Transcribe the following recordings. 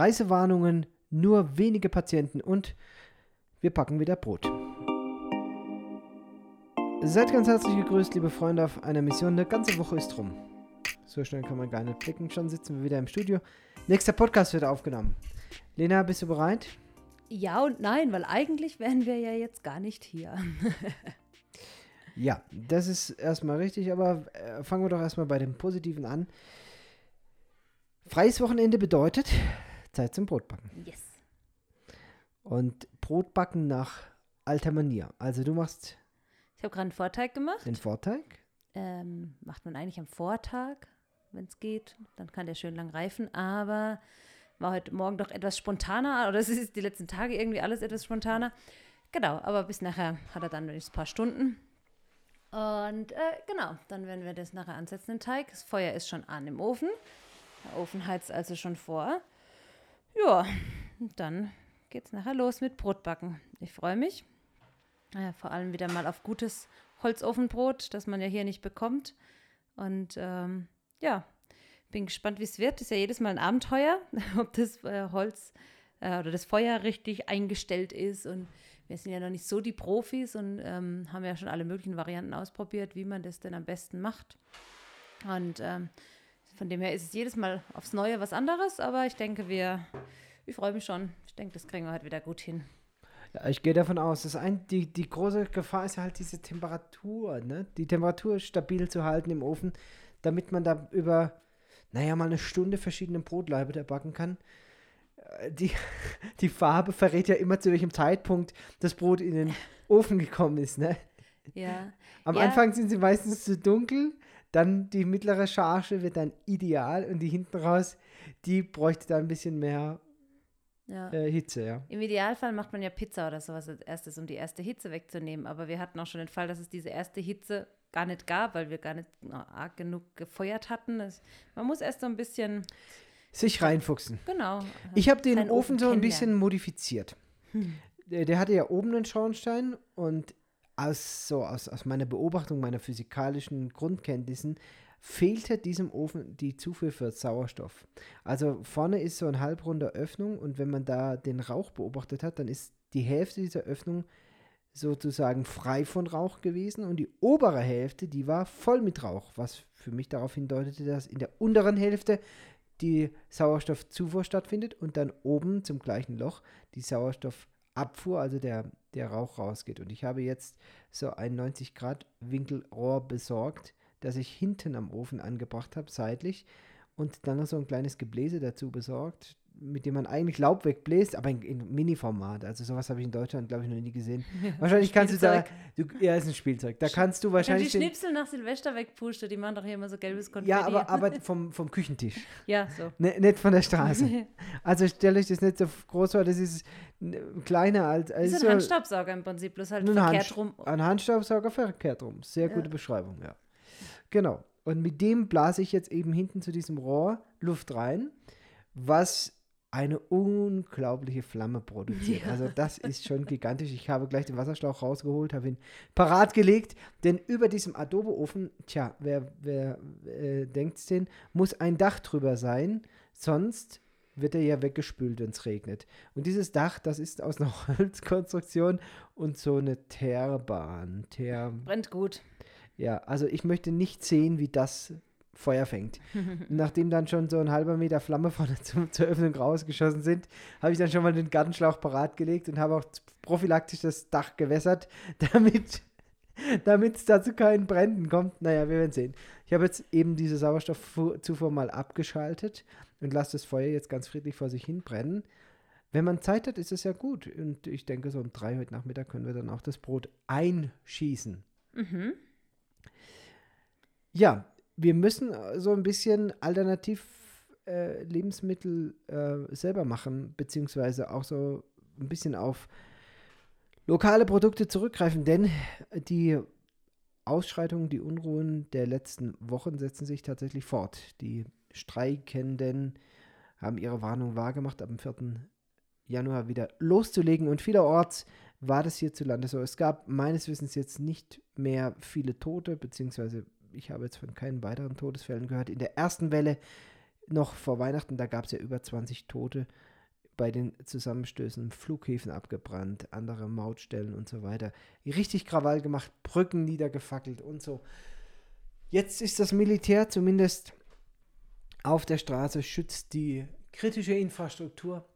Reisewarnungen, nur wenige Patienten und wir packen wieder Brot. Seid ganz herzlich gegrüßt, liebe Freunde, auf einer Mission. Eine ganze Woche ist rum. So schnell kann man gar nicht blicken. Schon sitzen wir wieder im Studio. Nächster Podcast wird aufgenommen. Lena, bist du bereit? Ja und nein, weil eigentlich wären wir ja jetzt gar nicht hier. ja, das ist erstmal richtig, aber äh, fangen wir doch erstmal bei dem Positiven an. Freies Wochenende bedeutet Zeit zum Brotbacken. Yes. Und Brotbacken nach alter Manier. Also du machst. Ich habe gerade einen Vorteig gemacht. Den Vorteig? Ähm, macht man eigentlich am Vortag, wenn es geht. Dann kann der schön lang reifen. Aber war heute Morgen doch etwas spontaner. Oder es ist die letzten Tage irgendwie alles etwas spontaner. Genau, aber bis nachher hat er dann ein paar Stunden. Und äh, genau, dann werden wir das nachher ansetzen, den Teig. Das Feuer ist schon an im Ofen. Der Ofen heizt also schon vor. Ja, dann geht es nachher los mit Brotbacken. Ich freue mich. Äh, vor allem wieder mal auf gutes Holzofenbrot, das man ja hier nicht bekommt. Und ähm, ja, bin gespannt, wie es wird. Ist ja jedes Mal ein Abenteuer, ob das äh, Holz äh, oder das Feuer richtig eingestellt ist. Und wir sind ja noch nicht so die Profis und ähm, haben ja schon alle möglichen Varianten ausprobiert, wie man das denn am besten macht. Und ähm, von dem her ist es jedes Mal aufs Neue was anderes, aber ich denke, wir, ich freue mich schon. Ich denke, das kriegen wir heute wieder gut hin. Ja, ich gehe davon aus, dass ein, die, die große Gefahr ist halt diese Temperatur, ne? Die Temperatur stabil zu halten im Ofen, damit man da über naja, mal eine Stunde verschiedene Brotlaibe da backen kann. Äh, die, die Farbe verrät ja immer, zu welchem Zeitpunkt das Brot in den Ofen gekommen ist, ne? Ja. Am ja. Anfang sind sie meistens zu dunkel, dann die mittlere Charge wird dann ideal und die hinten raus, die bräuchte da ein bisschen mehr ja. äh, Hitze, ja. Im Idealfall macht man ja Pizza oder sowas als erstes, um die erste Hitze wegzunehmen. Aber wir hatten auch schon den Fall, dass es diese erste Hitze gar nicht gab, weil wir gar nicht arg genug gefeuert hatten. Das, man muss erst so ein bisschen sich reinfuchsen. Genau. Ich habe den Ofen, Ofen so ein bisschen modifiziert. Hm. Der, der, hatte ja oben einen Schornstein und aus, so, aus, aus meiner Beobachtung, meiner physikalischen Grundkenntnissen, fehlte diesem Ofen die Zufuhr für Sauerstoff. Also vorne ist so eine halbrunde Öffnung und wenn man da den Rauch beobachtet hat, dann ist die Hälfte dieser Öffnung sozusagen frei von Rauch gewesen und die obere Hälfte, die war voll mit Rauch, was für mich darauf hindeutete, dass in der unteren Hälfte die Sauerstoffzufuhr stattfindet und dann oben zum gleichen Loch die Sauerstoffabfuhr, also der, der Rauch rausgeht. Und ich habe jetzt so ein 90 Grad Winkelrohr besorgt, das ich hinten am Ofen angebracht habe, seitlich, und dann noch so ein kleines Gebläse dazu besorgt, mit dem man eigentlich Laub wegbläst, aber in, in Mini-Format. Also sowas habe ich in Deutschland, glaube ich, noch nie gesehen. wahrscheinlich kannst du da, du, ja, ist ein Spielzeug. Da kannst du wahrscheinlich. die Schnipsel nach Silvester wegpusten, die machen doch hier immer so gelbes Konfetti. Ja, aber, aber vom, vom Küchentisch. ja, so. Ne, nicht von der Straße. also stelle ich das nicht so groß vor, das ist kleiner als. Also das ist ein Handstaubsauger im Prinzip, bloß halt verkehrt Hand, rum. Ein Handstaubsauger verkehrt rum. Sehr ja. gute Beschreibung, ja. Genau. Und mit dem blase ich jetzt eben hinten zu diesem Rohr Luft rein, was eine unglaubliche Flamme produziert. Ja. Also das ist schon gigantisch. Ich habe gleich den Wasserschlauch rausgeholt, habe ihn parat gelegt, denn über diesem Adobe-Ofen, tja, wer, wer äh, denkt denn, muss ein Dach drüber sein, sonst wird er ja weggespült, wenn es regnet. Und dieses Dach, das ist aus einer Holzkonstruktion und so eine Teerbahn. Teer Brennt gut. Ja, also ich möchte nicht sehen, wie das Feuer fängt. Nachdem dann schon so ein halber Meter Flamme vorne zum, zur Öffnung rausgeschossen sind, habe ich dann schon mal den Gartenschlauch parat gelegt und habe auch prophylaktisch das Dach gewässert, damit damit es dazu keinen Bränden kommt. Naja, wir werden sehen. Ich habe jetzt eben diese Sauerstoffzufuhr mal abgeschaltet und lasse das Feuer jetzt ganz friedlich vor sich hin brennen. Wenn man Zeit hat, ist es ja gut. Und ich denke, so um drei heute Nachmittag können wir dann auch das Brot einschießen. Mhm. Ja, wir müssen äh, so ein bisschen alternativ äh, Lebensmittel äh, selber machen, beziehungsweise auch so ein bisschen auf lokale Produkte zurückgreifen, denn die Ausschreitungen, die Unruhen der letzten Wochen setzen sich tatsächlich fort. Die Streikenden haben ihre Warnung wahrgemacht, ab dem 4. Januar wieder loszulegen und vielerorts war das hierzulande so. Es gab meines Wissens jetzt nicht mehr viele Tote, beziehungsweise ich habe jetzt von keinen weiteren Todesfällen gehört. In der ersten Welle noch vor Weihnachten, da gab es ja über 20 Tote bei den Zusammenstößen, Flughäfen abgebrannt, andere Mautstellen und so weiter. Richtig Krawall gemacht, Brücken niedergefackelt und so. Jetzt ist das Militär zumindest auf der Straße, schützt die kritische Infrastruktur.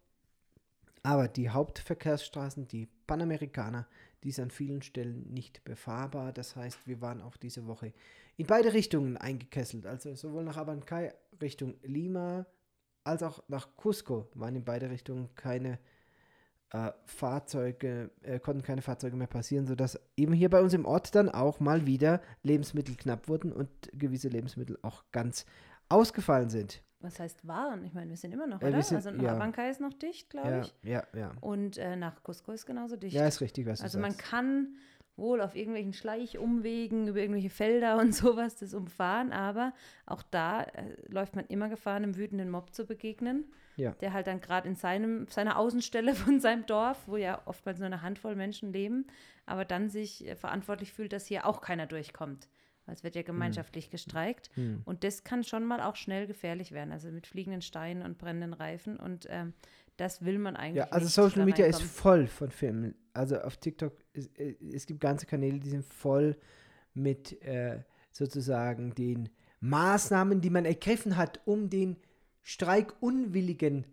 Aber die Hauptverkehrsstraßen, die Panamerikaner, die ist an vielen Stellen nicht befahrbar. Das heißt, wir waren auch diese Woche in beide Richtungen eingekesselt. Also sowohl nach Abancay Richtung Lima als auch nach Cusco waren in beide Richtungen keine äh, Fahrzeuge, äh, konnten keine Fahrzeuge mehr passieren, sodass eben hier bei uns im Ort dann auch mal wieder Lebensmittel knapp wurden und gewisse Lebensmittel auch ganz ausgefallen sind. Was heißt waren? Ich meine, wir sind immer noch, äh, oder? Sind, also ja. Abancay ist noch dicht, glaube ja, ich. Ja, ja. Und äh, nach Cusco ist genauso dicht. Ja, ist richtig, was Also du man sagst. kann wohl auf irgendwelchen Schleichumwegen über irgendwelche Felder und sowas das umfahren, aber auch da äh, läuft man immer Gefahr, einem wütenden Mob zu begegnen, Ja. der halt dann gerade in seinem, seiner Außenstelle von seinem Dorf, wo ja oftmals nur eine Handvoll Menschen leben, aber dann sich äh, verantwortlich fühlt, dass hier auch keiner durchkommt. Weil Es wird ja gemeinschaftlich gestreikt. Hm. Und das kann schon mal auch schnell gefährlich werden, also mit fliegenden Steinen und brennenden Reifen. Und ähm, das will man eigentlich Ja, also nicht Social Media ist voll von Filmen. Also auf TikTok, ist, äh, es gibt ganze Kanäle, die sind voll mit äh, sozusagen den Maßnahmen, die man ergriffen hat, um den Streikunwilligen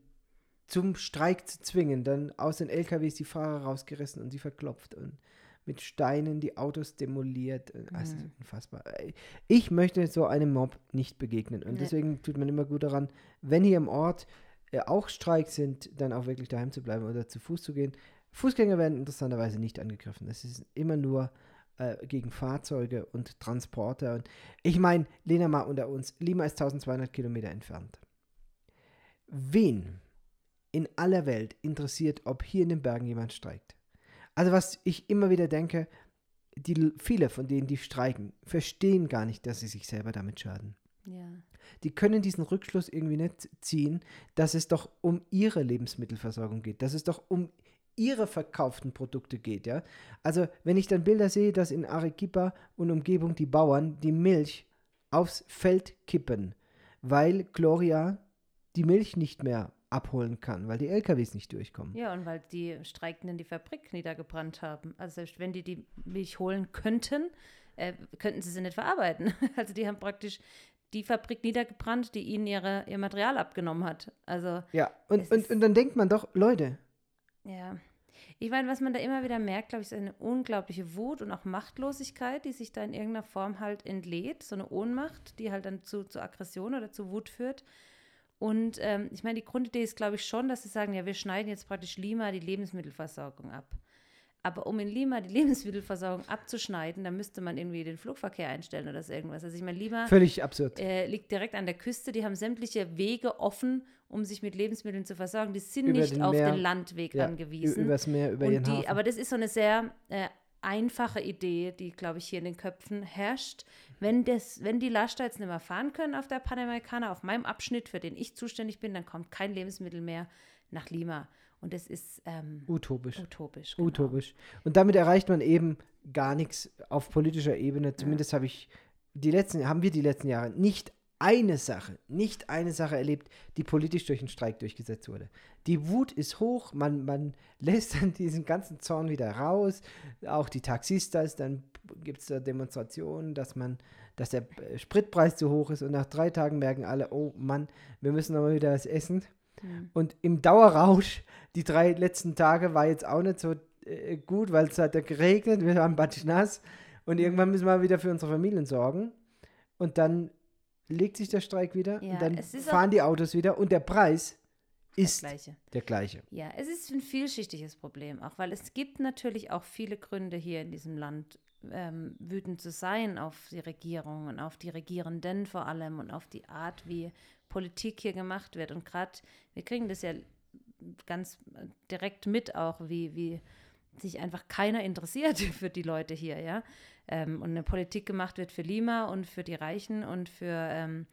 zum Streik zu zwingen. Dann aus den LKWs die Fahrer rausgerissen und sie verklopft und mit Steinen die Autos demoliert. Äh, Also Mhm. unfassbar. Äh, Ich möchte so einem Mob nicht begegnen. Und Nee. deswegen tut man immer gut daran, wenn hier im Ort äh, auch Streiks sind, dann auch wirklich daheim zu bleiben oder zu Fuß zu gehen. Fußgänger werden interessanterweise nicht angegriffen. Es ist immer nur äh, gegen Fahrzeuge und Transporter. Und ich meine, Lena mal unter uns, Lima ist 1200 Kilometer entfernt. Wen in aller Welt interessiert, ob hier in den Bergen jemand streikt? Also was ich immer wieder denke, die, viele von denen, die streiken, verstehen gar nicht, dass sie sich selber damit schaden. Ja. Die können diesen Rückschluss irgendwie nicht ziehen, dass es doch um ihre Lebensmittelversorgung geht, dass es doch um ihre verkauften Produkte geht, ja. Also, wenn ich dann Bilder sehe, dass in Arequipa und Umgebung die Bauern die Milch aufs Feld kippen, weil Gloria die Milch nicht mehr abholen kann, weil die LKWs nicht durchkommen. Ja, und weil die Streikenden die Fabrik niedergebrannt haben. Also selbst wenn die die Milch holen könnten, äh, könnten sie sie nicht verarbeiten. Also die haben praktisch die Fabrik niedergebrannt, die ihnen ihre, ihr Material abgenommen hat. Also Ja, und, und, und dann denkt man doch, Leute, ja. Ich meine, was man da immer wieder merkt, glaube ich, ist eine unglaubliche Wut und auch Machtlosigkeit, die sich da in irgendeiner Form halt entlädt. So eine Ohnmacht, die halt dann zu, zu Aggression oder zu Wut führt. Und ähm, ich meine, die Grundidee ist, glaube ich, schon, dass sie sagen, ja, wir schneiden jetzt praktisch Lima die Lebensmittelversorgung ab. Aber um in Lima die Lebensmittelversorgung abzuschneiden, da müsste man irgendwie den Flugverkehr einstellen oder so irgendwas. Also ich meine, Lima völlig absurd. äh, liegt direkt an der Küste. Die haben sämtliche Wege offen, um sich mit Lebensmitteln zu versorgen. Die sind Über nicht den auf Meer. den Landweg ja, angewiesen. Übers Meer, über ihren Und die, Hafen. aber das ist so eine sehr äh, einfache Idee, die, glaube ich, hier in den Köpfen herrscht. Wenn, das, wenn die Laster jetzt nicht mehr fahren können auf der Panamericana, auf meinem Abschnitt, für den ich zuständig bin, dann kommt kein Lebensmittel mehr nach Lima. Und das ist ähm, Utopisch. utopisch. Genau. Utopisch. Und damit erreicht man eben gar nichts auf politischer Ebene. Zumindest habe ich die letzten, haben wir die letzten Jahre nicht eine Sache, nicht eine Sache erlebt, die politisch durch einen Streik durchgesetzt wurde. Die Wut ist hoch, man, man lässt dann diesen ganzen Zorn wieder raus, auch die Taxistas, dann gibt es da Demonstrationen, dass man, dass der Spritpreis zu hoch ist und nach drei Tagen merken alle, oh Mann, wir müssen noch mal wieder was essen. Hm. Und im Dauerrausch, die drei letzten Tage war jetzt auch nicht so äh, gut, weil es hat ja geregnet, wir waren batsch nass und irgendwann müssen wir wieder für unsere Familien sorgen. Und dann legt sich der Streik wieder Ja, und dann fahren die Autos wieder und der Preis ist Gleiche. der gleiche. Ja, es ist ein vielschichtiges Problem, auch weil es gibt natürlich auch viele Gründe hier in diesem Land, ähm, wütend zu sein auf die Regierung und auf die Regierenden vor allem und auf die Art, wie Politik hier gemacht wird. Und gerade, wir kriegen das ja ganz direkt mit auch, wie, wie sich einfach keiner interessiert für die Leute hier, ja. Ähm, und eine Politik gemacht wird für Lima und für die Reichen und für ähm,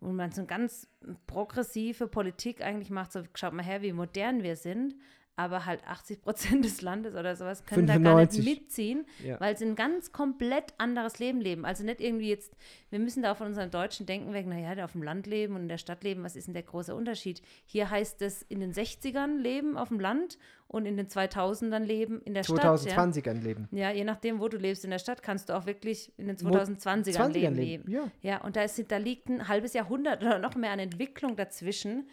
wo man so eine ganz progressive Politik eigentlich macht, so schaut mal her, wie modern wir sind, aber halt 80 Prozent des Landes oder sowas können 95. da gar nicht mitziehen, ja. weil sie ein ganz komplett anderes Leben leben. Also nicht irgendwie jetzt, wir müssen da von unserem deutschen Denken weg, naja, der auf dem Land leben und in der Stadt leben, was ist denn der große Unterschied? Hier heißt es in den 60ern leben auf dem Land und in den 2000ern leben in der 2020ern Stadt. 2020ern ja. leben. Ja, je nachdem, wo du lebst in der Stadt, kannst du auch wirklich in den 2020ern 20 leben. leben. Ja. ja, und da, ist, da liegt ein halbes Jahrhundert oder noch mehr an Entwicklung dazwischen,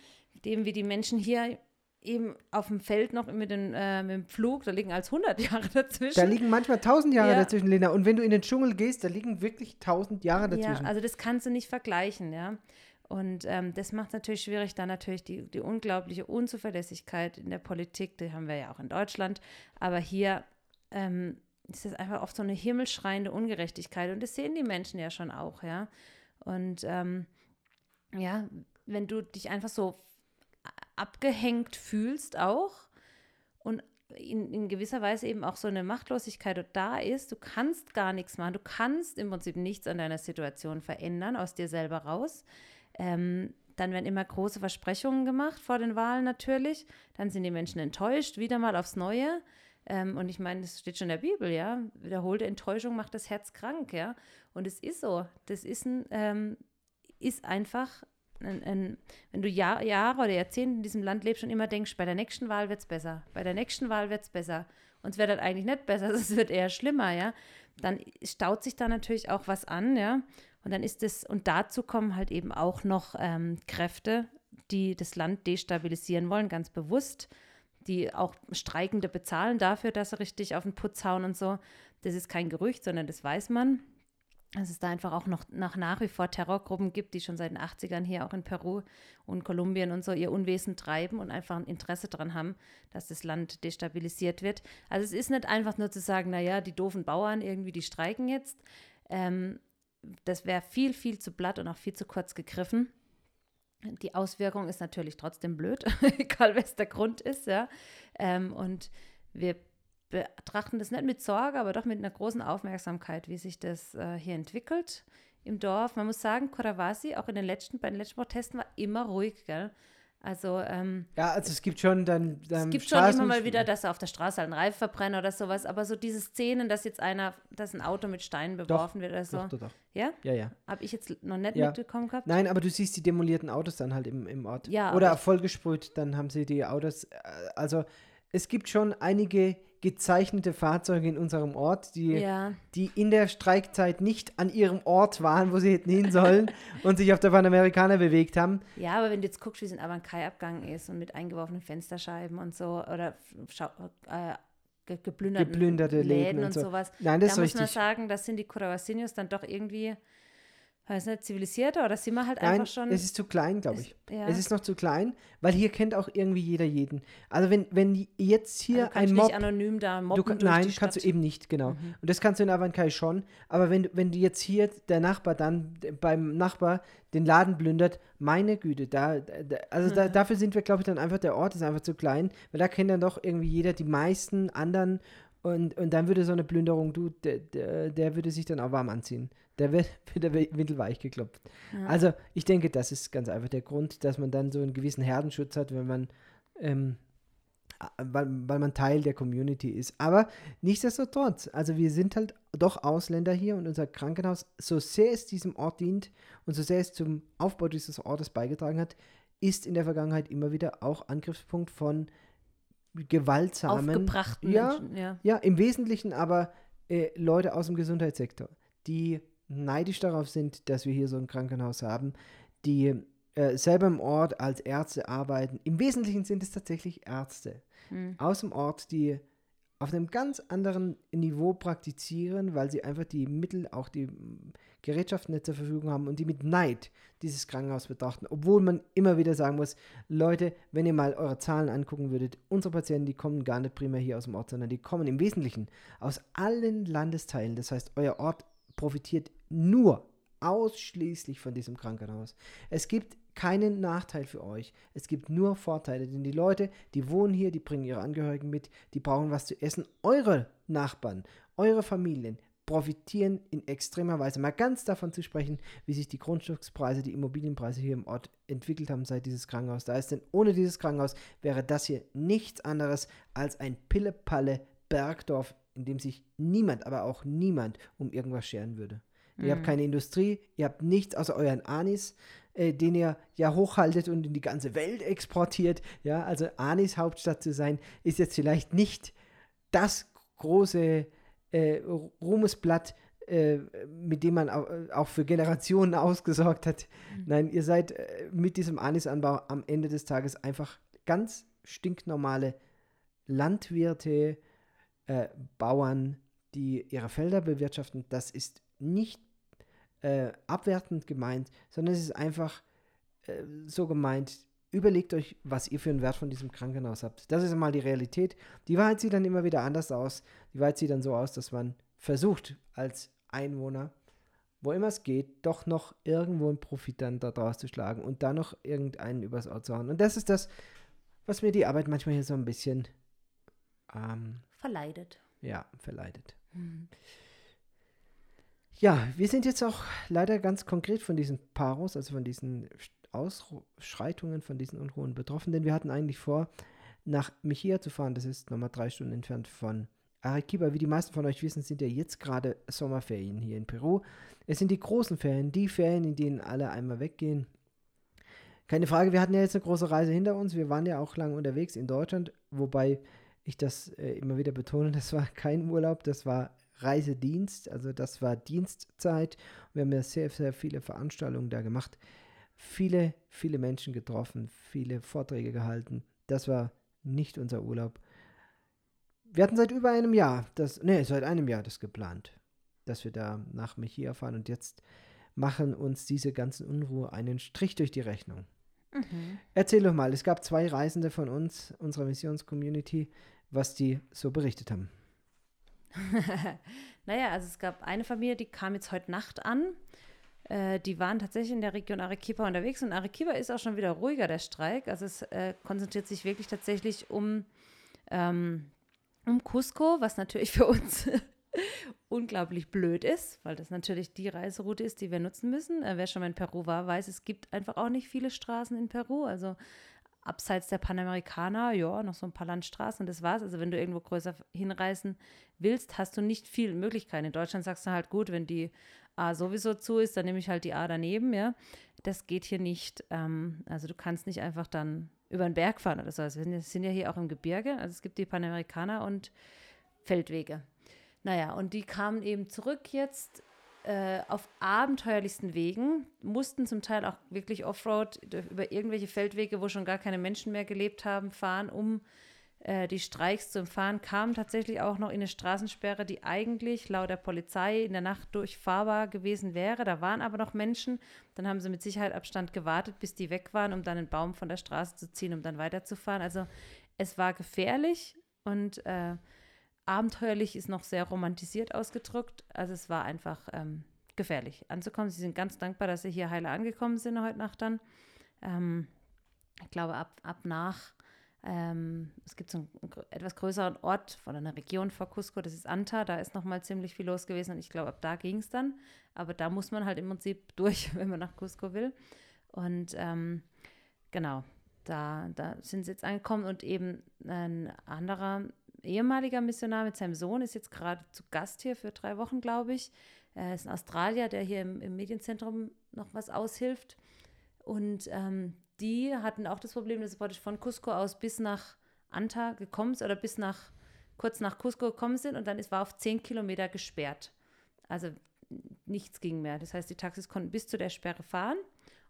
dem wie die Menschen hier eben auf dem Feld noch mit, den, äh, mit dem Flug, da liegen als 100 Jahre dazwischen. Da liegen manchmal 1000 Jahre ja. dazwischen, Lena. Und wenn du in den Dschungel gehst, da liegen wirklich 1000 Jahre dazwischen. Ja, also das kannst du nicht vergleichen, ja. Und ähm, das macht es natürlich schwierig, dann natürlich die, die unglaubliche Unzuverlässigkeit in der Politik, die haben wir ja auch in Deutschland, aber hier ähm, ist das einfach oft so eine himmelschreiende Ungerechtigkeit und das sehen die Menschen ja schon auch, ja. Und ähm, ja, wenn du dich einfach so abgehängt fühlst auch und in, in, gewisser Weise eben auch so eine Machtlosigkeit da ist. Du kannst gar nichts machen. Du kannst im Prinzip nichts an deiner Situation verändern, aus dir selber raus. Ähm, dann werden immer große Versprechungen gemacht vor den Wahlen natürlich. Dann sind die Menschen enttäuscht, wieder mal aufs Neue. Ähm, und ich meine, das steht schon in der Bibel, ja. Wiederholte Enttäuschung macht das Herz krank, ja. Und es ist so. Das ist, ein, ähm, ist einfach ein, ein, wenn du Jahr, Jahre oder Jahrzehnte in diesem Land lebst und immer denkst, bei der nächsten Wahl wird es besser, bei der nächsten Wahl wird es besser und es wird halt eigentlich nicht besser, es wird eher schlimmer, ja, dann staut sich da natürlich auch was an, ja, und dann ist es, und dazu kommen halt eben auch noch ähm, Kräfte, die das Land destabilisieren wollen, ganz bewusst, die auch Streikende bezahlen dafür, dass sie richtig auf den Putz hauen und so. Das ist kein Gerücht, sondern das weiß man dass es da einfach auch noch nach, nach wie vor Terrorgruppen gibt, die schon seit den 80ern hier auch in Peru und Kolumbien und so ihr Unwesen treiben und einfach ein Interesse daran haben, dass das Land destabilisiert wird. Also es ist nicht einfach nur zu sagen, naja, die doofen Bauern irgendwie, die streiken jetzt. Ähm, das wäre viel, viel zu blatt und auch viel zu kurz gegriffen. Die Auswirkung ist natürlich trotzdem blöd, egal was der Grund ist, ja. Ähm, und wir betrachten das nicht mit Sorge, aber doch mit einer großen Aufmerksamkeit, wie sich das äh, hier entwickelt im Dorf. Man muss sagen, Koravasi, auch in den letzten, bei den letzten Protesten, war immer ruhig, gell? Also, ähm, ja, also es gibt schon dann. dann es gibt schon immer mal wieder, dass er auf der Straße halt einen Reifen verbrennt oder sowas, aber so diese Szenen, dass jetzt einer, dass ein Auto mit Steinen beworfen doch, wird oder so. Doch, doch, doch. Ja? Ja, ja. Habe ich jetzt noch nicht ja. mitbekommen gehabt? Nein, aber du siehst die demolierten Autos dann halt im, im Ort. Ja. Oder vollgesprüht, dann haben sie die Autos. Äh, also, es gibt schon einige gezeichnete Fahrzeuge in unserem Ort, die, ja. die in der Streikzeit nicht an ihrem Ort waren, wo sie hätten hin sollen und sich auf der Panamericana bewegt haben. Ja, aber wenn du jetzt guckst, wie es in Abancay abgegangen ist und mit eingeworfenen Fensterscheiben und so oder äh, geplünderten geplünderte Läden, Läden und, und so. sowas, Nein, das da ist muss richtig. man sagen, das sind die Curavasinos dann doch irgendwie weiß nicht, zivilisierter oder sind wir halt Nein, einfach schon. Es ist zu klein, glaube ich. ja. Es ist noch zu klein, weil hier kennt auch irgendwie jeder jeden. Also wenn, wenn jetzt hier also ein Mob. nicht anonym da mobben du, Nein, kannst du eben nicht, genau. Mhm. Und das kannst du in Avancay schon. Aber wenn, wenn du jetzt hier der Nachbar dann beim Nachbar den Laden plündert, meine Güte, da, da also da, dafür sind wir, glaube ich, dann einfach, der Ort ist einfach zu klein, weil da kennt dann doch irgendwie jeder die meisten anderen und, und dann würde so eine Plünderung, du, der, der, der würde sich dann auch warm anziehen. Der wird, wird der Windel weich geklopft. Ja. Also ich denke, das ist ganz einfach der Grund, dass man dann so einen gewissen Herdenschutz hat, wenn man, ähm, weil, weil man Teil der Community ist. Aber nichtsdestotrotz, also wir sind halt doch Ausländer hier und unser Krankenhaus, so sehr es diesem Ort dient und so sehr es zum Aufbau dieses Ortes beigetragen hat, ist in der Vergangenheit immer wieder auch Angriffspunkt von gewaltsamen, aufgebrachten ja, Menschen, ja. ja, im Wesentlichen aber äh, Leute aus dem Gesundheitssektor, die neidisch darauf sind, dass wir hier so ein Krankenhaus haben, die äh, selber im Ort als Ärzte arbeiten. Im Wesentlichen sind es tatsächlich Ärzte mhm. aus dem Ort, die auf einem ganz anderen Niveau praktizieren, weil sie einfach die Mittel, auch die Gerätschaften nicht zur Verfügung haben und die mit Neid dieses Krankenhaus betrachten. Obwohl man immer wieder sagen muss, Leute, wenn ihr mal eure Zahlen angucken würdet, unsere Patienten, die kommen gar nicht primär hier aus dem Ort, sondern die kommen im Wesentlichen aus allen Landesteilen. Das heißt, euer Ort profitiert nur ausschließlich von diesem Krankenhaus. Es gibt keinen Nachteil für euch. Es gibt nur Vorteile, denn die Leute, die wohnen hier, die bringen ihre Angehörigen mit, die brauchen was zu essen. Eure Nachbarn, eure Familien profitieren in extremer Weise. Mal ganz davon zu sprechen, wie sich die Grundstückspreise, die Immobilienpreise hier im Ort entwickelt haben, seit dieses Krankenhaus da ist. Denn ohne dieses Krankenhaus wäre das hier nichts anderes als ein Pille-Palle Bergdorf, in dem sich niemand, aber auch niemand um irgendwas scheren würde. Mhm. Ihr habt mhm. keine Industrie, ihr habt nichts außer euren Anis, äh, den ihr ja hochhaltet und in die ganze Welt exportiert. Ja, also Anis Hauptstadt zu sein, ist jetzt vielleicht nicht das große äh, Ruhmesblatt, äh, mit dem man auch für Generationen ausgesorgt hat. Mhm. Nein, ihr seid äh, mit diesem Anisanbau am Ende des Tages einfach ganz stinknormale Landwirte, äh, Bauern, die ihre Felder bewirtschaften. Das ist nicht äh, abwertend gemeint, sondern es ist einfach äh, so gemeint, überlegt euch, was ihr für einen Wert von diesem Krankenhaus habt. Das ist einmal die Realität. Die Wahrheit sieht dann immer wieder anders aus. Die Wahrheit sieht dann so aus, dass man versucht, als Einwohner, wo immer es geht, doch noch irgendwo einen Profit dann daraus zu schlagen und da noch irgendeinen übers Ohr zu hauen. Und das ist das, was mir die Arbeit manchmal hier so ein bisschen ähm, verleidet. Ja, verleidet. Mhm. Ja, wir sind jetzt auch leider ganz konkret von diesen Paros, also von diesen Ausschreitungen, von diesen Unruhen betroffen, denn wir hatten eigentlich vor, nach Mejia zu fahren. Das ist nochmal drei Stunden entfernt von Arequipa. Wie die meisten von euch wissen, sind ja jetzt gerade Sommerferien hier in Peru. Es sind die großen Ferien, die Ferien, in denen alle einmal weggehen. Keine Frage, wir hatten ja jetzt eine große Reise hinter uns. Wir waren ja auch lange unterwegs in Deutschland, wobei ich das äh, immer wieder betone, das war kein Urlaub, das war Reisedienst, also das war Dienstzeit. Wir haben ja sehr, sehr viele Veranstaltungen da gemacht, viele, viele Menschen getroffen, viele Vorträge gehalten. Das war nicht unser Urlaub. Wir hatten seit über einem Jahr, das, nee, seit einem Jahr das geplant, dass wir da nach Mechia fahren und jetzt machen uns diese ganzen Unruhe einen Strich durch die Rechnung. Mhm. Erzähl doch mal, es gab zwei Reisende von uns, unserer Missionscommunity, was die so berichtet haben. naja, also es gab eine Familie, die kam jetzt heute Nacht an. Äh, die waren tatsächlich in der Region Arequipa unterwegs und Arequipa ist auch schon wieder ruhiger, der Streik. Also es äh, konzentriert sich wirklich tatsächlich um, ähm, um Cusco, was natürlich für uns unglaublich blöd ist, weil das natürlich die Reiseroute ist, die wir nutzen müssen. Äh, wer schon mal in Peru war, weiß, es gibt einfach auch nicht viele Straßen in Peru. Also abseits der Panamerikaner, ja, noch so ein paar Landstraßen und das war's. Also wenn du irgendwo größer hinreisen willst, hast du nicht viele Möglichkeiten. In Deutschland sagst du halt, gut, wenn die A sowieso zu ist, dann nehme ich halt die A daneben, ja. Das geht hier nicht. Ähm, also du kannst nicht einfach dann über den Berg fahren oder so. Also wir sind ja hier auch im Gebirge. Also es gibt die Panamerikaner und Feldwege. Naja, und die kamen eben zurück jetzt äh, auf abenteuerlichsten Wegen, mussten zum Teil auch wirklich Offroad über irgendwelche Feldwege, wo schon gar keine Menschen mehr gelebt haben, fahren, um äh, die Streiks zu umfahren, kamen tatsächlich auch noch in eine Straßensperre, die eigentlich laut der Polizei in der Nacht durchfahrbar gewesen wäre. Da waren aber noch Menschen. Dann haben sie mit Sicherheit Abstand gewartet, bis die weg waren, um dann einen Baum von der Straße zu ziehen, um dann weiterzufahren. Also es war gefährlich und äh, abenteuerlich ist noch sehr romantisiert ausgedrückt. Also es war einfach ähm, gefährlich anzukommen. Sie sind ganz dankbar, dass sie hier heile angekommen sind heute Nacht dann. Ähm, ich glaube, ab, ab nach, ähm, es gibt so einen, einen, etwas größeren Ort von einer Region vor Cusco, das ist Anta, da ist nochmal ziemlich viel los gewesen und ich glaube, ab da ging es dann. Aber da muss man halt im Prinzip durch, wenn man nach Cusco will. Und ähm, genau, da, da sind sie jetzt angekommen und eben ein anderer ehemaliger Missionar mit seinem Sohn ist jetzt gerade zu Gast hier für drei Wochen, glaube ich. Er ist ein Australier, der hier im, im Medienzentrum noch was aushilft. Und ähm, die hatten auch das Problem, dass sie praktisch von Cusco aus bis nach Anta gekommen sind oder bis nach, kurz nach Cusco gekommen sind und dann ist, war auf zehn Kilometer gesperrt. Also nichts ging mehr. Das heißt, die Taxis konnten bis zu der Sperre fahren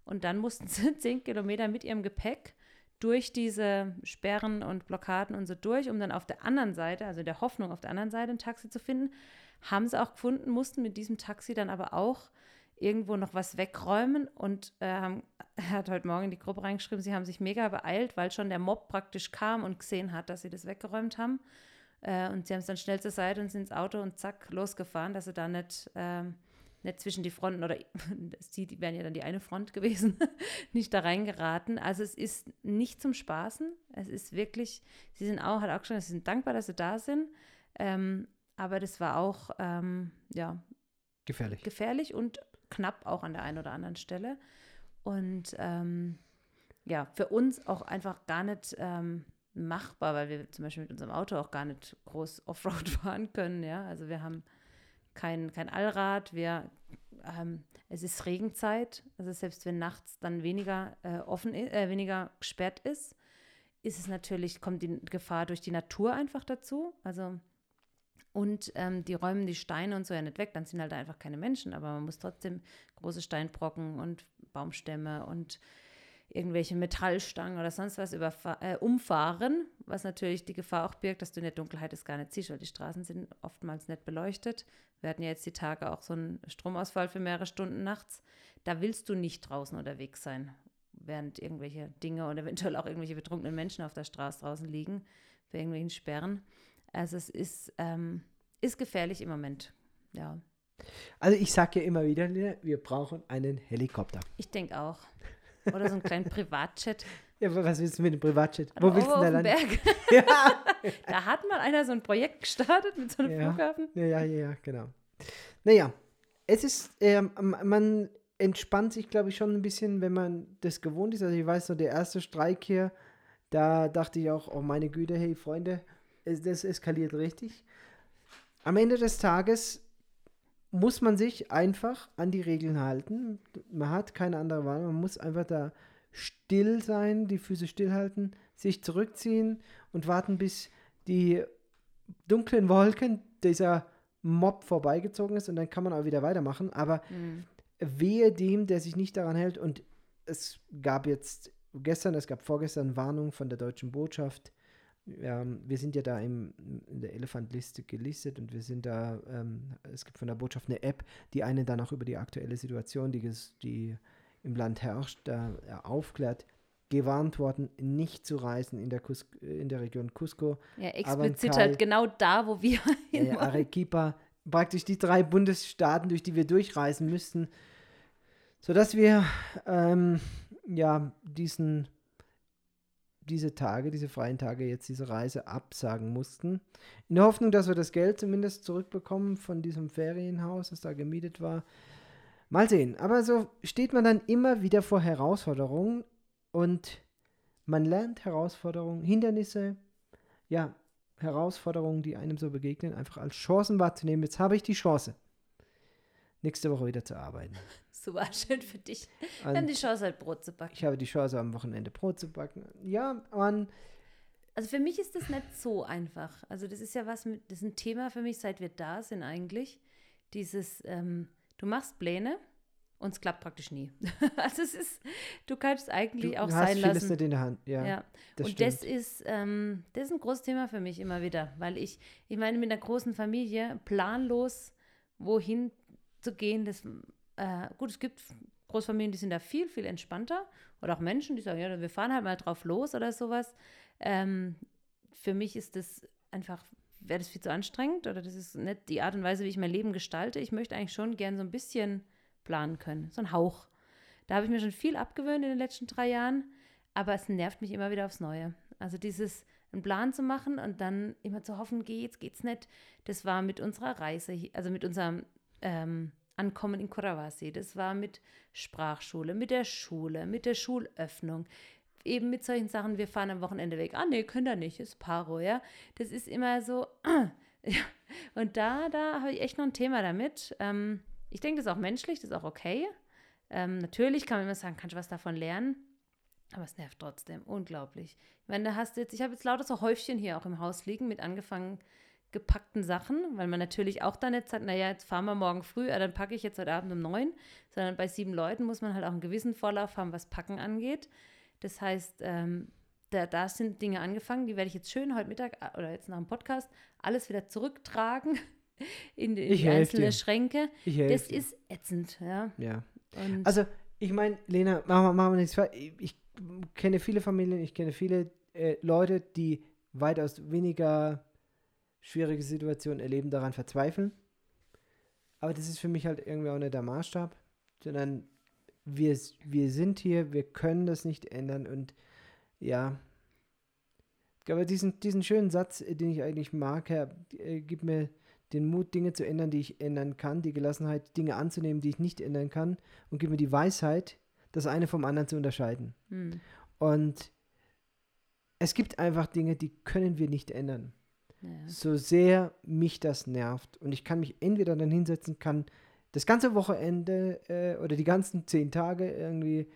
und dann mussten sie zehn Kilometer mit ihrem Gepäck durch diese Sperren und Blockaden und so durch, um dann auf der anderen Seite, also der Hoffnung auf der anderen Seite ein Taxi zu finden, haben sie auch gefunden, mussten mit diesem Taxi dann aber auch irgendwo noch was wegräumen und äh, haben, hat heute Morgen in die Gruppe reingeschrieben, sie haben sich mega beeilt, weil schon der Mob praktisch kam und gesehen hat, dass sie das weggeräumt haben. Äh, und sie haben es dann schnell zur Seite und sind ins Auto und zack, losgefahren, dass sie da nicht ähm, nicht zwischen die Fronten oder die wären ja dann die eine Front gewesen, nicht da reingeraten. Also es ist nicht zum Spaßen. Es ist wirklich, sie sind auch, hat auch schon, sie sind dankbar, dass sie da sind. Ähm, aber das war auch, ähm, ja. Gefährlich. Gefährlich und knapp auch an der einen oder anderen Stelle. Und ähm, ja, für uns auch einfach gar nicht ähm, machbar, weil wir zum Beispiel mit unserem Auto auch gar nicht groß Offroad fahren können. Ja, also wir haben kein, kein Allrad, wir, ähm, es ist Regenzeit, also selbst wenn nachts dann weniger äh, offen, äh, weniger gesperrt ist, ist es natürlich, kommt die Gefahr durch die Natur einfach dazu. Also und ähm, die räumen die Steine und so ja nicht weg, dann sind halt einfach keine Menschen, aber man muss trotzdem große Steinbrocken und Baumstämme und irgendwelche Metallstangen oder sonst was äh, umfahren, was natürlich die Gefahr auch birgt, dass du in der Dunkelheit es gar nicht siehst, weil die Straßen sind oftmals nicht beleuchtet. Wir hatten ja jetzt die Tage auch so einen Stromausfall für mehrere Stunden nachts. Da willst du nicht draußen unterwegs sein, während irgendwelche Dinge und eventuell auch irgendwelche betrunkenen Menschen auf der Straße draußen liegen, für irgendwelchen Sperren. Also es ist, ähm, ist gefährlich im Moment, ja. Also ich sage ja immer wieder, wir brauchen einen Helikopter. Ich denke auch. Oder so einen kleinen Privatjet. Ja, was willst du mit dem Privatjet? Wo willst du denn da landen? ja. da hat mal einer so ein Projekt gestartet mit so einem ja. Flughafen. Ja, ja, ja, genau. Naja, es ist, äh, man entspannt sich, glaube ich, schon ein bisschen, wenn man das gewohnt ist. Also ich weiß noch, der erste Streik hier, da dachte ich auch, oh meine Güte, hey Freunde, das eskaliert richtig. Am Ende des Tages muss man sich einfach an die Regeln halten. Man hat keine andere Wahl. Man muss einfach da still sein, die Füße stillhalten, sich zurückziehen und warten, bis die dunklen Wolken dieser Mob vorbeigezogen ist und dann kann man auch wieder weitermachen. Aber mhm. wehe dem, der sich nicht daran hält. Und es gab jetzt gestern, es gab vorgestern Warnung von der deutschen Botschaft ähm, wir sind ja da im, in der Elefantliste gelistet und wir sind da, ähm, es gibt von der Botschaft eine App, die einen dann auch über die aktuelle Situation, die, die im Land herrscht, da äh, aufklärt. Gewarnt worden, nicht zu reisen in der, Cus in der Region Cusco. Ja, explizit Abancay, halt genau da, wo wir hin äh, Arequipa, praktisch die drei Bundesstaaten, durch die wir durchreisen müssten, sodass wir ähm, ja diesen diese Tage, diese freien Tage, jetzt diese Reise absagen mussten. In der Hoffnung, dass wir das Geld zumindest zurückbekommen von diesem Ferienhaus, das da gemietet war. Mal sehen. Aber so steht man dann immer wieder vor Herausforderungen und man lernt Herausforderungen, Hindernisse, ja, Herausforderungen, die einem so begegnen, einfach als Chancen wahrzunehmen. Jetzt habe ich die Chance nächste Woche wieder zu arbeiten. Super, schön für dich. Und Dann die Chance, halt Brot zu backen. Ich habe die Chance, am Wochenende Brot zu backen. Ja, man. Also für mich ist das nicht so einfach. Also das ist ja was, mit, das ist ein Thema für mich, seit wir da sind eigentlich. Dieses, ähm, du machst Pläne und es klappt praktisch nie. also es ist, du kannst eigentlich du auch hast sein vieles lassen. nicht in der Hand, ja. ja. Das und stimmt. das ist, ähm, das ist ein großes Thema für mich immer wieder, weil ich, ich meine, mit einer großen Familie planlos wohin zu gehen. Das, äh, gut, es gibt Großfamilien, die sind da viel, viel entspannter. Oder auch Menschen, die sagen, ja, wir fahren halt mal drauf los oder sowas. Ähm, für mich ist das einfach, wäre das viel zu anstrengend oder das ist nicht die Art und Weise, wie ich mein Leben gestalte. Ich möchte eigentlich schon gern so ein bisschen planen können, so ein Hauch. Da habe ich mir schon viel abgewöhnt in den letzten drei Jahren, aber es nervt mich immer wieder aufs Neue. Also dieses einen Plan zu machen und dann immer zu hoffen, geht's, geht's nicht. Das war mit unserer Reise, also mit unserem ähm, Ankommen in Kurawasi. Das war mit Sprachschule, mit der Schule, mit der Schulöffnung. Eben mit solchen Sachen, wir fahren am Wochenende weg. Ah, nee, können da nicht, ist Paro, ja. Das ist immer so. Und da, da habe ich echt noch ein Thema damit. Ähm, ich denke, das ist auch menschlich, das ist auch okay. Ähm, natürlich kann man immer sagen, kannst du was davon lernen? Aber es nervt trotzdem, unglaublich. Ich meine, da hast du jetzt, ich habe jetzt lauter so Häufchen hier auch im Haus liegen, mit angefangen gepackten Sachen, weil man natürlich auch dann nicht sagt, naja, jetzt fahren wir morgen früh, ja, dann packe ich jetzt heute Abend um neun, sondern bei sieben Leuten muss man halt auch einen gewissen Vorlauf haben, was Packen angeht. Das heißt, ähm, da, da sind Dinge angefangen, die werde ich jetzt schön heute Mittag äh, oder jetzt nach dem Podcast alles wieder zurücktragen in die, in die einzelnen dir. Schränke. das dir. ist ätzend, ja. Ja. Also, ich meine, Lena, machen wir, machen wir nichts. Ich, ich kenne viele Familien, ich kenne viele äh, Leute, die weitaus weniger schwierige Situationen erleben, daran verzweifeln. Aber das ist für mich halt irgendwie auch nicht der Maßstab, sondern wir, wir sind hier, wir können das nicht ändern und ja. Aber diesen, diesen schönen Satz, den ich eigentlich mag, Herr, äh, gib mir den Mut, Dinge zu ändern, die ich ändern kann, die Gelassenheit, Dinge anzunehmen, die ich nicht ändern kann und gib mir die Weisheit, das eine vom anderen zu unterscheiden. Mhm. Und es gibt einfach Dinge, die können wir nicht ändern. So sehr mich das nervt. Und ich kann mich entweder dann hinsetzen, kann das ganze Wochenende äh, oder die ganzen zehn Tage irgendwie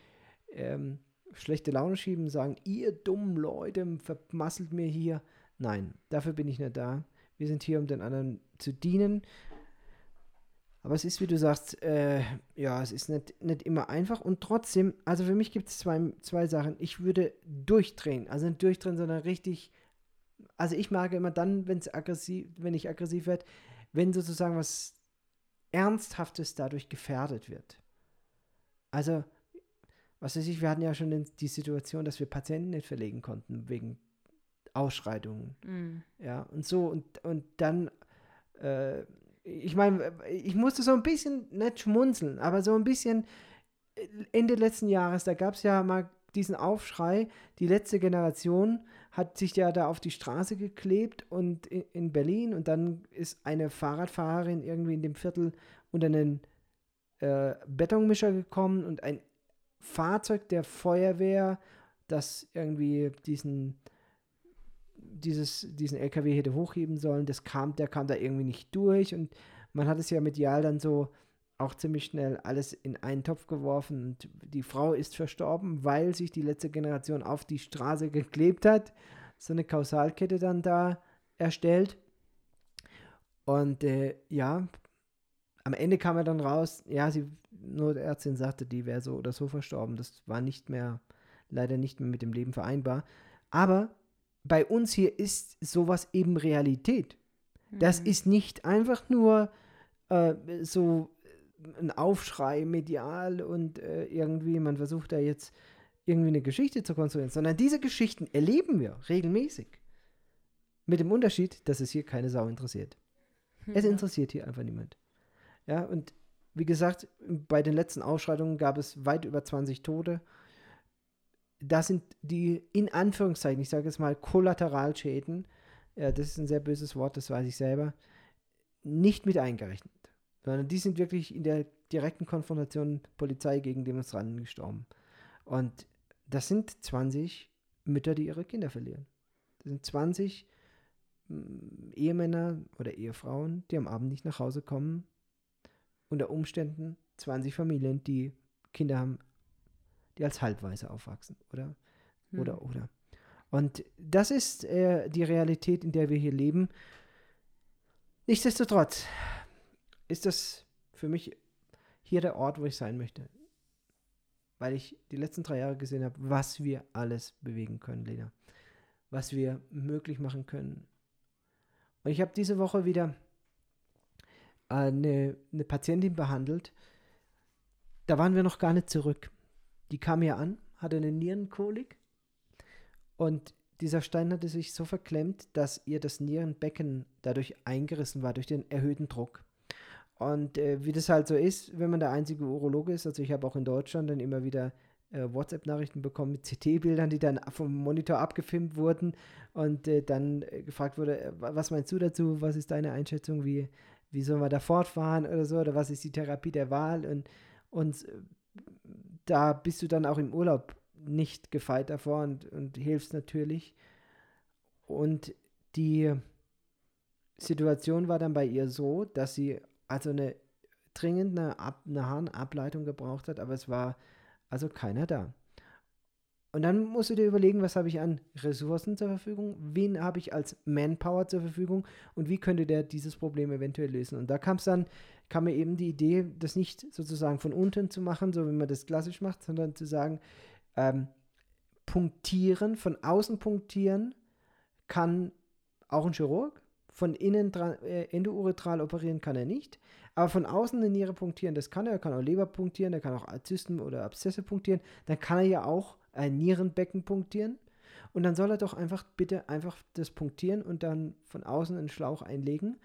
ähm, schlechte Laune schieben, sagen, ihr dummen Leute, vermasselt mir hier. Nein, dafür bin ich nicht da. Wir sind hier, um den anderen zu dienen. Aber es ist, wie du sagst, äh, ja, es ist nicht, nicht immer einfach. Und trotzdem, also für mich gibt es zwei, zwei Sachen. Ich würde durchdrehen. Also nicht durchdrehen, sondern richtig. Also ich mag immer dann, wenn es aggressiv, wenn ich aggressiv werde, wenn sozusagen was Ernsthaftes dadurch gefährdet wird. Also, was weiß ich, wir hatten ja schon die Situation, dass wir Patienten nicht verlegen konnten wegen Ausschreitungen. Mm. Ja, und so, und, und dann, äh, ich meine, ich musste so ein bisschen, nicht schmunzeln, aber so ein bisschen äh, Ende letzten Jahres, da gab es ja mal diesen Aufschrei, die letzte Generation hat sich ja da auf die Straße geklebt und in, in Berlin und dann ist eine Fahrradfahrerin irgendwie in dem Viertel unter einen äh, Betonmischer gekommen und ein Fahrzeug der Feuerwehr, das irgendwie diesen dieses, diesen LKW hätte hochheben sollen, das kam, der kam da irgendwie nicht durch und man hat es ja medial dann so auch ziemlich schnell alles in einen Topf geworfen und die Frau ist verstorben, weil sich die letzte Generation auf die Straße geklebt hat. So eine Kausalkette dann da erstellt. Und äh, ja, am Ende kam er dann raus, ja, sie, nur die Ärztin sagte, die wäre so oder so verstorben. Das war nicht mehr, leider nicht mehr mit dem Leben vereinbar. Aber bei uns hier ist sowas eben Realität. Das mhm. ist nicht einfach nur äh, so ein Aufschrei medial und äh, irgendwie, man versucht da jetzt irgendwie eine Geschichte zu konstruieren, sondern diese Geschichten erleben wir regelmäßig. Mit dem Unterschied, dass es hier keine Sau interessiert. Ja. Es interessiert hier einfach niemand. Ja, und wie gesagt, bei den letzten Ausschreitungen gab es weit über 20 Tote das sind die, in Anführungszeichen, ich sage jetzt mal, Kollateralschäden, ja, das ist ein sehr böses Wort, das weiß ich selber, nicht mit eingerechnet. Sondern die sind wirklich in der direkten Konfrontation Polizei gegen Demonstranten gestorben. Und das sind 20 Mütter, die ihre Kinder verlieren. Das sind 20 mm, Ehemänner oder Ehefrauen, die am Abend nicht nach Hause kommen. Unter Umständen 20 Familien, die Kinder haben die als Halbweise aufwachsen, oder? Hm. Oder, oder. Und das ist äh, die Realität, in der wir hier leben. Nichtsdestotrotz ist das für mich hier der Ort, wo ich sein möchte. Weil ich die letzten drei Jahre gesehen habe, was wir alles bewegen können, Lena. Was wir möglich machen können. Und ich habe diese Woche wieder eine, eine Patientin behandelt. Da waren wir noch gar nicht zurück. Die kam hier an, hatte eine Nierenkolik und dieser Stein hatte sich so verklemmt, dass ihr das Nierenbecken dadurch eingerissen war, durch den erhöhten Druck. Und äh, wie das halt so ist, wenn man der einzige Urologe ist, also ich habe auch in Deutschland dann immer wieder äh, WhatsApp-Nachrichten bekommen mit CT-Bildern, die dann vom Monitor abgefilmt wurden und äh, dann äh, gefragt wurde, äh, was meinst du dazu, was ist deine Einschätzung, wie, wie sollen wir da fortfahren oder so, oder was ist die Therapie der Wahl? Und, und äh, da bist du dann auch im Urlaub nicht gefeit davor und, und hilfst natürlich. Und die Situation war dann bei ihr so, dass sie also eine dringend eine, Ab eine Harnableitung gebraucht hat, aber es war also keiner da. Und dann musst du dir überlegen, was habe ich an Ressourcen zur Verfügung, wen habe ich als Manpower zur Verfügung und wie könnte der dieses Problem eventuell lösen. Und da kam es dann kam mir eben die Idee, das nicht sozusagen von unten zu machen, so wie man das klassisch macht, sondern zu sagen, ähm, punktieren, von außen punktieren kann auch ein Chirurg, von innen äh, endouretral operieren kann er nicht, aber von außen eine Niere punktieren, das kann er, er kann auch Leber punktieren, er kann auch Zysten oder Abszesse punktieren, dann kann er ja auch ein Nierenbecken punktieren und dann soll er doch einfach bitte einfach das punktieren und dann von außen einen Schlauch einlegen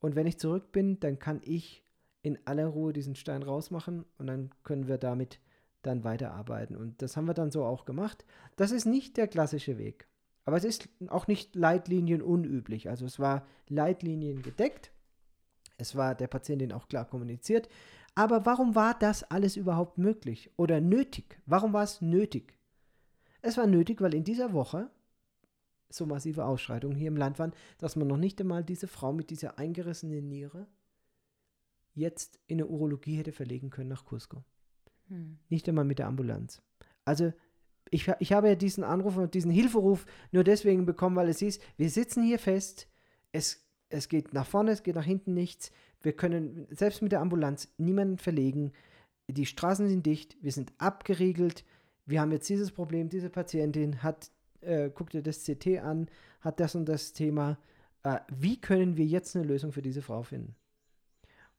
und wenn ich zurück bin, dann kann ich in aller Ruhe diesen Stein rausmachen und dann können wir damit dann weiterarbeiten. Und das haben wir dann so auch gemacht. Das ist nicht der klassische Weg. Aber es ist auch nicht Leitlinien unüblich. Also es war Leitlinien gedeckt. Es war der Patientin auch klar kommuniziert. Aber warum war das alles überhaupt möglich oder nötig? Warum war es nötig? Es war nötig, weil in dieser Woche so massive Ausschreitungen hier im Land waren, dass man noch nicht einmal diese Frau mit dieser eingerissenen Niere jetzt in eine Urologie hätte verlegen können nach Cusco. Hm. Nicht einmal mit der Ambulanz. Also ich, ich habe ja diesen Anruf und diesen Hilferuf nur deswegen bekommen, weil es hieß, wir sitzen hier fest, es, es geht nach vorne, es geht nach hinten nichts, wir können selbst mit der Ambulanz niemanden verlegen, die Straßen sind dicht, wir sind abgeriegelt, wir haben jetzt dieses Problem, diese Patientin hat, äh, guckt dir das CT an, hat das und das Thema, äh, wie können wir jetzt eine Lösung für diese Frau finden?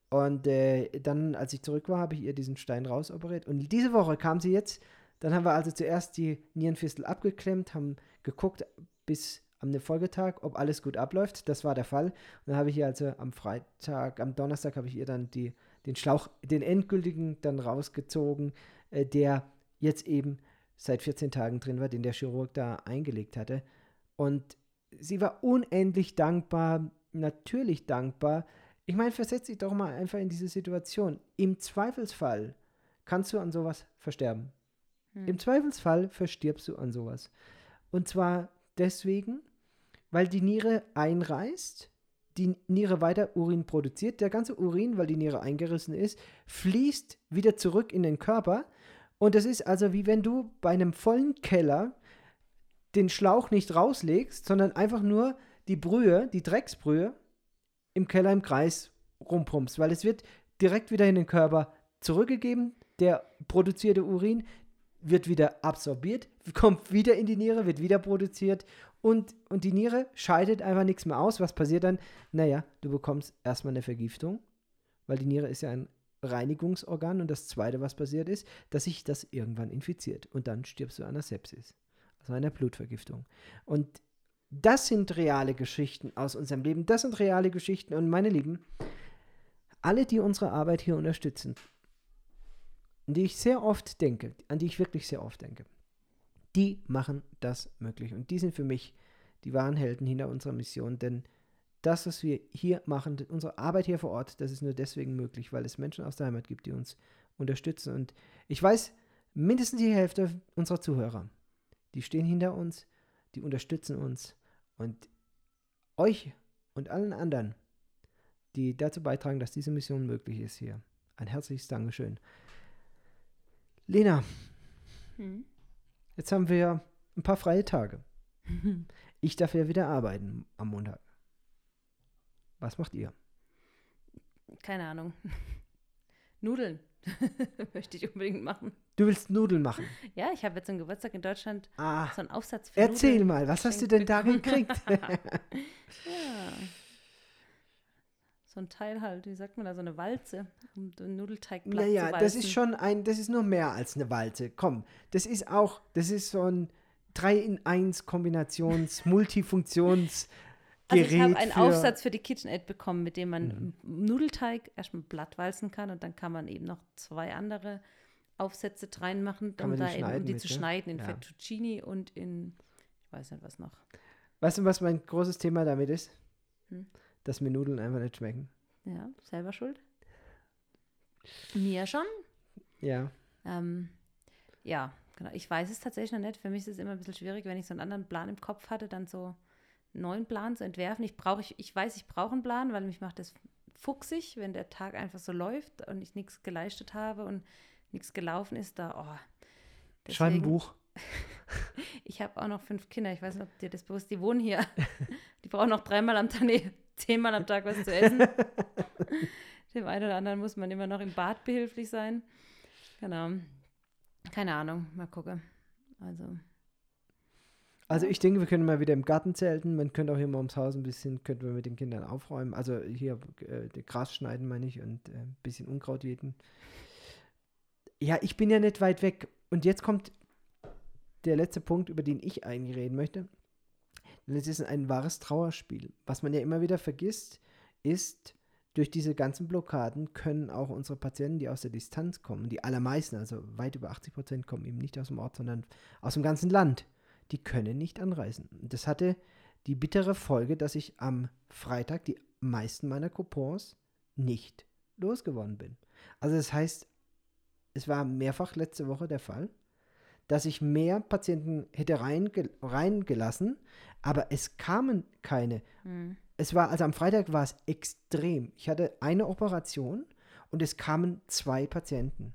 Und äh, dann, als ich zurück war, habe ich ihr diesen Stein rausoperiert. Und diese Woche kam sie jetzt. Dann haben wir also zuerst die Nierenfistel abgeklemmt, haben geguckt bis am Folgetag, ob alles gut abläuft. Das war der Fall. Und dann habe ich ihr also am Freitag, am Donnerstag habe ich ihr dann die, den Schlauch, den endgültigen dann rausgezogen, äh, der jetzt eben seit 14 Tagen drin war, den der Chirurg da eingelegt hatte. Und sie war unendlich dankbar, natürlich dankbar, ich meine, versetz dich doch mal einfach in diese Situation. Im Zweifelsfall kannst du an sowas versterben. Hm. Im Zweifelsfall verstirbst du an sowas. Und zwar deswegen, weil die Niere einreißt, die Niere weiter Urin produziert. Der ganze Urin, weil die Niere eingerissen ist, fließt wieder zurück in den Körper. Und das ist also wie wenn du bei einem vollen Keller den Schlauch nicht rauslegst, sondern einfach nur die Brühe, die Drecksbrühe, im Keller im Kreis rumpumpst, weil es wird direkt wieder in den Körper zurückgegeben. Der produzierte Urin wird wieder absorbiert, kommt wieder in die Niere, wird wieder produziert und, und die Niere scheidet einfach nichts mehr aus. Was passiert dann? Naja, du bekommst erstmal eine Vergiftung, weil die Niere ist ja ein Reinigungsorgan und das Zweite, was passiert ist, dass sich das irgendwann infiziert und dann stirbst du an einer Sepsis, also einer Blutvergiftung. Und das sind reale Geschichten aus unserem Leben. Das sind reale Geschichten. Und meine Lieben, alle, die unsere Arbeit hier unterstützen, an die ich sehr oft denke, an die ich wirklich sehr oft denke, die machen das möglich. Und die sind für mich die wahren Helden hinter unserer Mission. Denn das, was wir hier machen, unsere Arbeit hier vor Ort, das ist nur deswegen möglich, weil es Menschen aus der Heimat gibt, die uns unterstützen. Und ich weiß, mindestens die Hälfte unserer Zuhörer, die stehen hinter uns, die unterstützen uns und euch und allen anderen, die dazu beitragen, dass diese Mission möglich ist hier. Ein herzliches Dankeschön. Lena, hm? jetzt haben wir ein paar freie Tage. Ich darf ja wieder arbeiten am Montag. Was macht ihr? Keine Ahnung. Nudeln möchte ich unbedingt machen. Du willst Nudeln machen? Ja, ich habe jetzt zum Geburtstag in Deutschland ah, so einen Aufsatz für Erzähl Nudeln mal, was hast du denn da gekriegt? ja. So ein Teil halt, wie sagt man da, so eine Walze, um den Nudelteig platt naja, zu walzen. das ist schon ein, das ist nur mehr als eine Walze. Komm, das ist auch, das ist so ein 3 in 1 Kombinations, Multifunktions- also ich habe einen Aufsatz für die KitchenAid bekommen, mit dem man mhm. Nudelteig erstmal blatt walzen kann und dann kann man eben noch zwei andere Aufsätze reinmachen, um, da eben, um die mit, zu schneiden in ja. Fettuccini und in, ich weiß nicht was noch. Weißt du, was mein großes Thema damit ist? Hm? Dass mir Nudeln einfach nicht schmecken. Ja, selber schuld. Mir schon. Ja. Ähm, ja, genau. Ich weiß es tatsächlich noch nicht. Für mich ist es immer ein bisschen schwierig, wenn ich so einen anderen Plan im Kopf hatte, dann so einen neuen Plan zu entwerfen. Ich brauche, ich, ich weiß, ich brauche einen Plan, weil mich macht das fuchsig, wenn der Tag einfach so läuft und ich nichts geleistet habe und nichts gelaufen ist, da, oh. Deswegen, Schreib ein Buch. ich habe auch noch fünf Kinder, ich weiß nicht, ob dir das bewusst, die wohnen hier. Die brauchen noch dreimal am Tag, nee, zehnmal am Tag was zu essen. Dem einen oder anderen muss man immer noch im Bad behilflich sein. Genau. Keine Ahnung, mal gucken. Also. Also ich denke, wir können mal wieder im Garten zelten. Man könnte auch hier mal ums Haus ein bisschen, könnten wir mit den Kindern aufräumen. Also hier äh, Gras schneiden, meine ich, und äh, ein bisschen Unkraut jäten. Ja, ich bin ja nicht weit weg. Und jetzt kommt der letzte Punkt, über den ich eigentlich reden möchte. Denn es ist ein wahres Trauerspiel. Was man ja immer wieder vergisst, ist, durch diese ganzen Blockaden können auch unsere Patienten, die aus der Distanz kommen, die allermeisten, also weit über 80 Prozent, kommen eben nicht aus dem Ort, sondern aus dem ganzen Land die können nicht anreisen. Das hatte die bittere Folge, dass ich am Freitag die meisten meiner Coupons nicht losgeworden bin. Also das heißt, es war mehrfach letzte Woche der Fall, dass ich mehr Patienten hätte reinge reingelassen, aber es kamen keine. Mhm. Es war, also am Freitag war es extrem. Ich hatte eine Operation und es kamen zwei Patienten.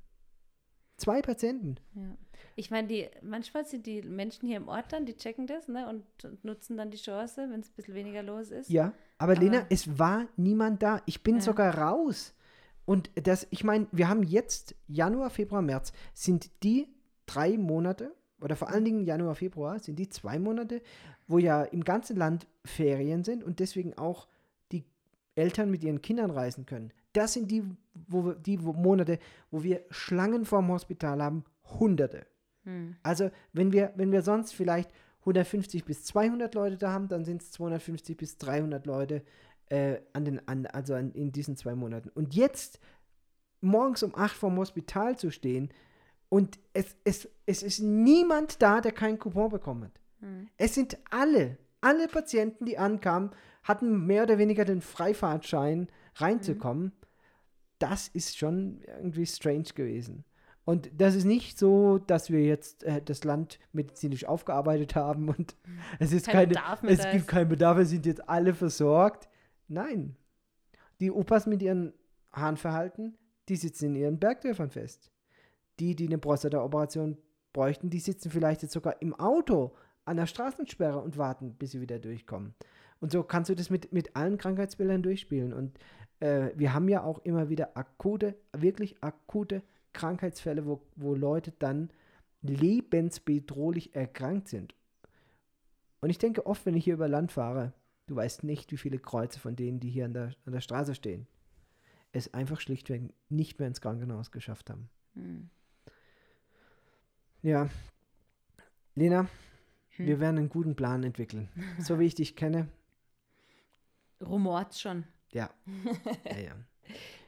Zwei Patienten. Ja. Ich meine, die, manchmal sind die Menschen hier im Ort dann, die checken das ne, und, und nutzen dann die Chance, wenn es ein bisschen weniger los ist. Ja, aber, aber Lena, es war niemand da. Ich bin ja. sogar raus. Und das, ich meine, wir haben jetzt Januar, Februar, März, sind die drei Monate, oder vor allen Dingen Januar, Februar, sind die zwei Monate, wo ja im ganzen Land Ferien sind und deswegen auch die Eltern mit ihren Kindern reisen können. Das sind die, wo, die Monate, wo wir Schlangen vorm Hospital haben, Hunderte. Hm. Also wenn wir, wenn wir sonst vielleicht 150 bis 200 Leute da haben, dann sind es 250 bis 300 Leute äh, an den, an, also an, in diesen zwei Monaten. Und jetzt morgens um 8 vorm Hospital zu stehen und es, es, es ist niemand da, der keinen Coupon bekommen hat. Hm. Es sind alle, alle Patienten, die ankamen, hatten mehr oder weniger den Freifahrtschein reinzukommen. Hm das ist schon irgendwie strange gewesen. Und das ist nicht so, dass wir jetzt äh, das Land medizinisch aufgearbeitet haben und mhm. es ist Kein keine, es gibt keinen Bedarf, wir sind jetzt alle versorgt. Nein. Die Opas mit ihren Harnverhalten, die sitzen in ihren Bergdörfern fest. Die, die eine Prostata-Operation bräuchten, die sitzen vielleicht jetzt sogar im Auto an der Straßensperre und warten, bis sie wieder durchkommen. Und so kannst du das mit, mit allen Krankheitsbildern durchspielen. Und äh, wir haben ja auch immer wieder akute, wirklich akute Krankheitsfälle, wo, wo Leute dann lebensbedrohlich erkrankt sind. Und ich denke oft, wenn ich hier über Land fahre, du weißt nicht, wie viele Kreuze von denen, die hier an der, an der Straße stehen, es einfach schlichtweg nicht mehr ins Krankenhaus geschafft haben. Hm. Ja, Lena, hm. wir werden einen guten Plan entwickeln. So wie ich dich kenne. Rumort schon. Ja. ja, ja.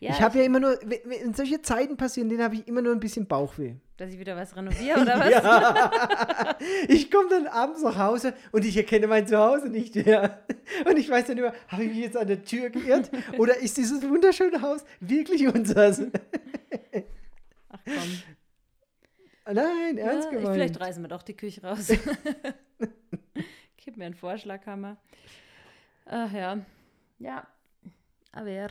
ja ich habe ja immer nur, wenn solche Zeiten passieren, denen habe ich immer nur ein bisschen Bauchweh. Dass ich wieder was renoviere oder was? ja. Ich komme dann abends nach Hause und ich erkenne mein Zuhause nicht mehr. Und ich weiß dann immer, habe ich mich jetzt an der Tür geirrt oder ist dieses wunderschöne Haus wirklich unseres? Ach komm. Nein, ernst ja, gemeint. Vielleicht reißen wir doch die Küche raus. Gib mir einen Vorschlaghammer. Ach ja. Ja, aber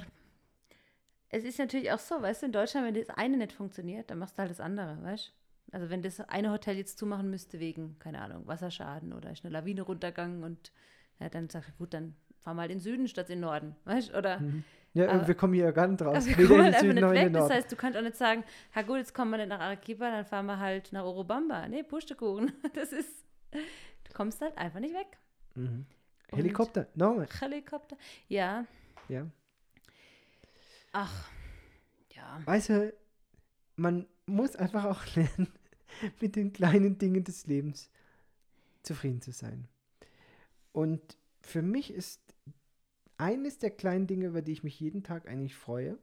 es ist natürlich auch so, weißt du, in Deutschland, wenn das eine nicht funktioniert, dann machst du halt das andere, weißt du? Also wenn das eine Hotel jetzt zumachen müsste wegen, keine Ahnung, Wasserschaden oder ist eine Lawine runtergegangen und ja, dann sag ich, gut, dann fahr mal in den Süden statt in den Norden, weißt du? Oder mhm. Ja, aber, wir kommen hier gar nicht raus. Also wir kommen halt einfach nicht weg. Das heißt, du kannst auch nicht sagen, ha gut, jetzt kommen wir nicht nach Arequipa, dann fahren wir halt nach Orobamba. Nee, Pustekuchen. Das ist, du kommst halt einfach nicht weg. Mhm. Helikopter, no. Helikopter, ja. Ja. Ach, ja. Weißt du, man muss einfach auch lernen, mit den kleinen Dingen des Lebens zufrieden zu sein. Und für mich ist eines der kleinen Dinge, über die ich mich jeden Tag eigentlich freue,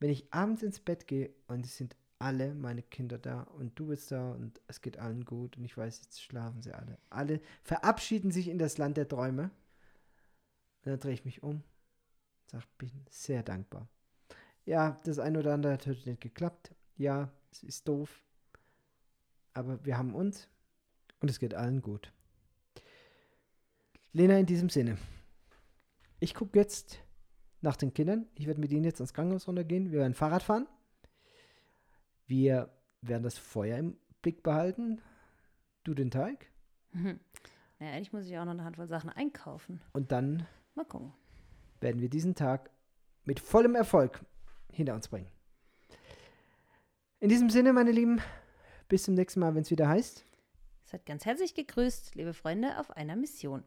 wenn ich abends ins Bett gehe und es sind alle meine Kinder da und du bist da und es geht allen gut und ich weiß, jetzt schlafen sie alle. Alle verabschieden sich in das Land der Träume. Und dann drehe ich mich um sagt, bin sehr dankbar. Ja, das eine oder andere hat heute nicht geklappt. Ja, es ist doof. Aber wir haben uns und es geht allen gut. Lena, in diesem Sinne. Ich gucke jetzt nach den Kindern. Ich werde mit ihnen jetzt ans Krankenhaus runtergehen. Wir werden Fahrrad fahren. Wir werden das Feuer im Blick behalten. Du den Teig. Mhm. Naja, eigentlich muss ich auch noch eine Handvoll Sachen einkaufen. Und dann mal gucken werden wir diesen Tag mit vollem Erfolg hinter uns bringen. In diesem Sinne, meine Lieben, bis zum nächsten Mal, wenn es wieder heißt. Seid ganz herzlich gegrüßt, liebe Freunde, auf einer Mission.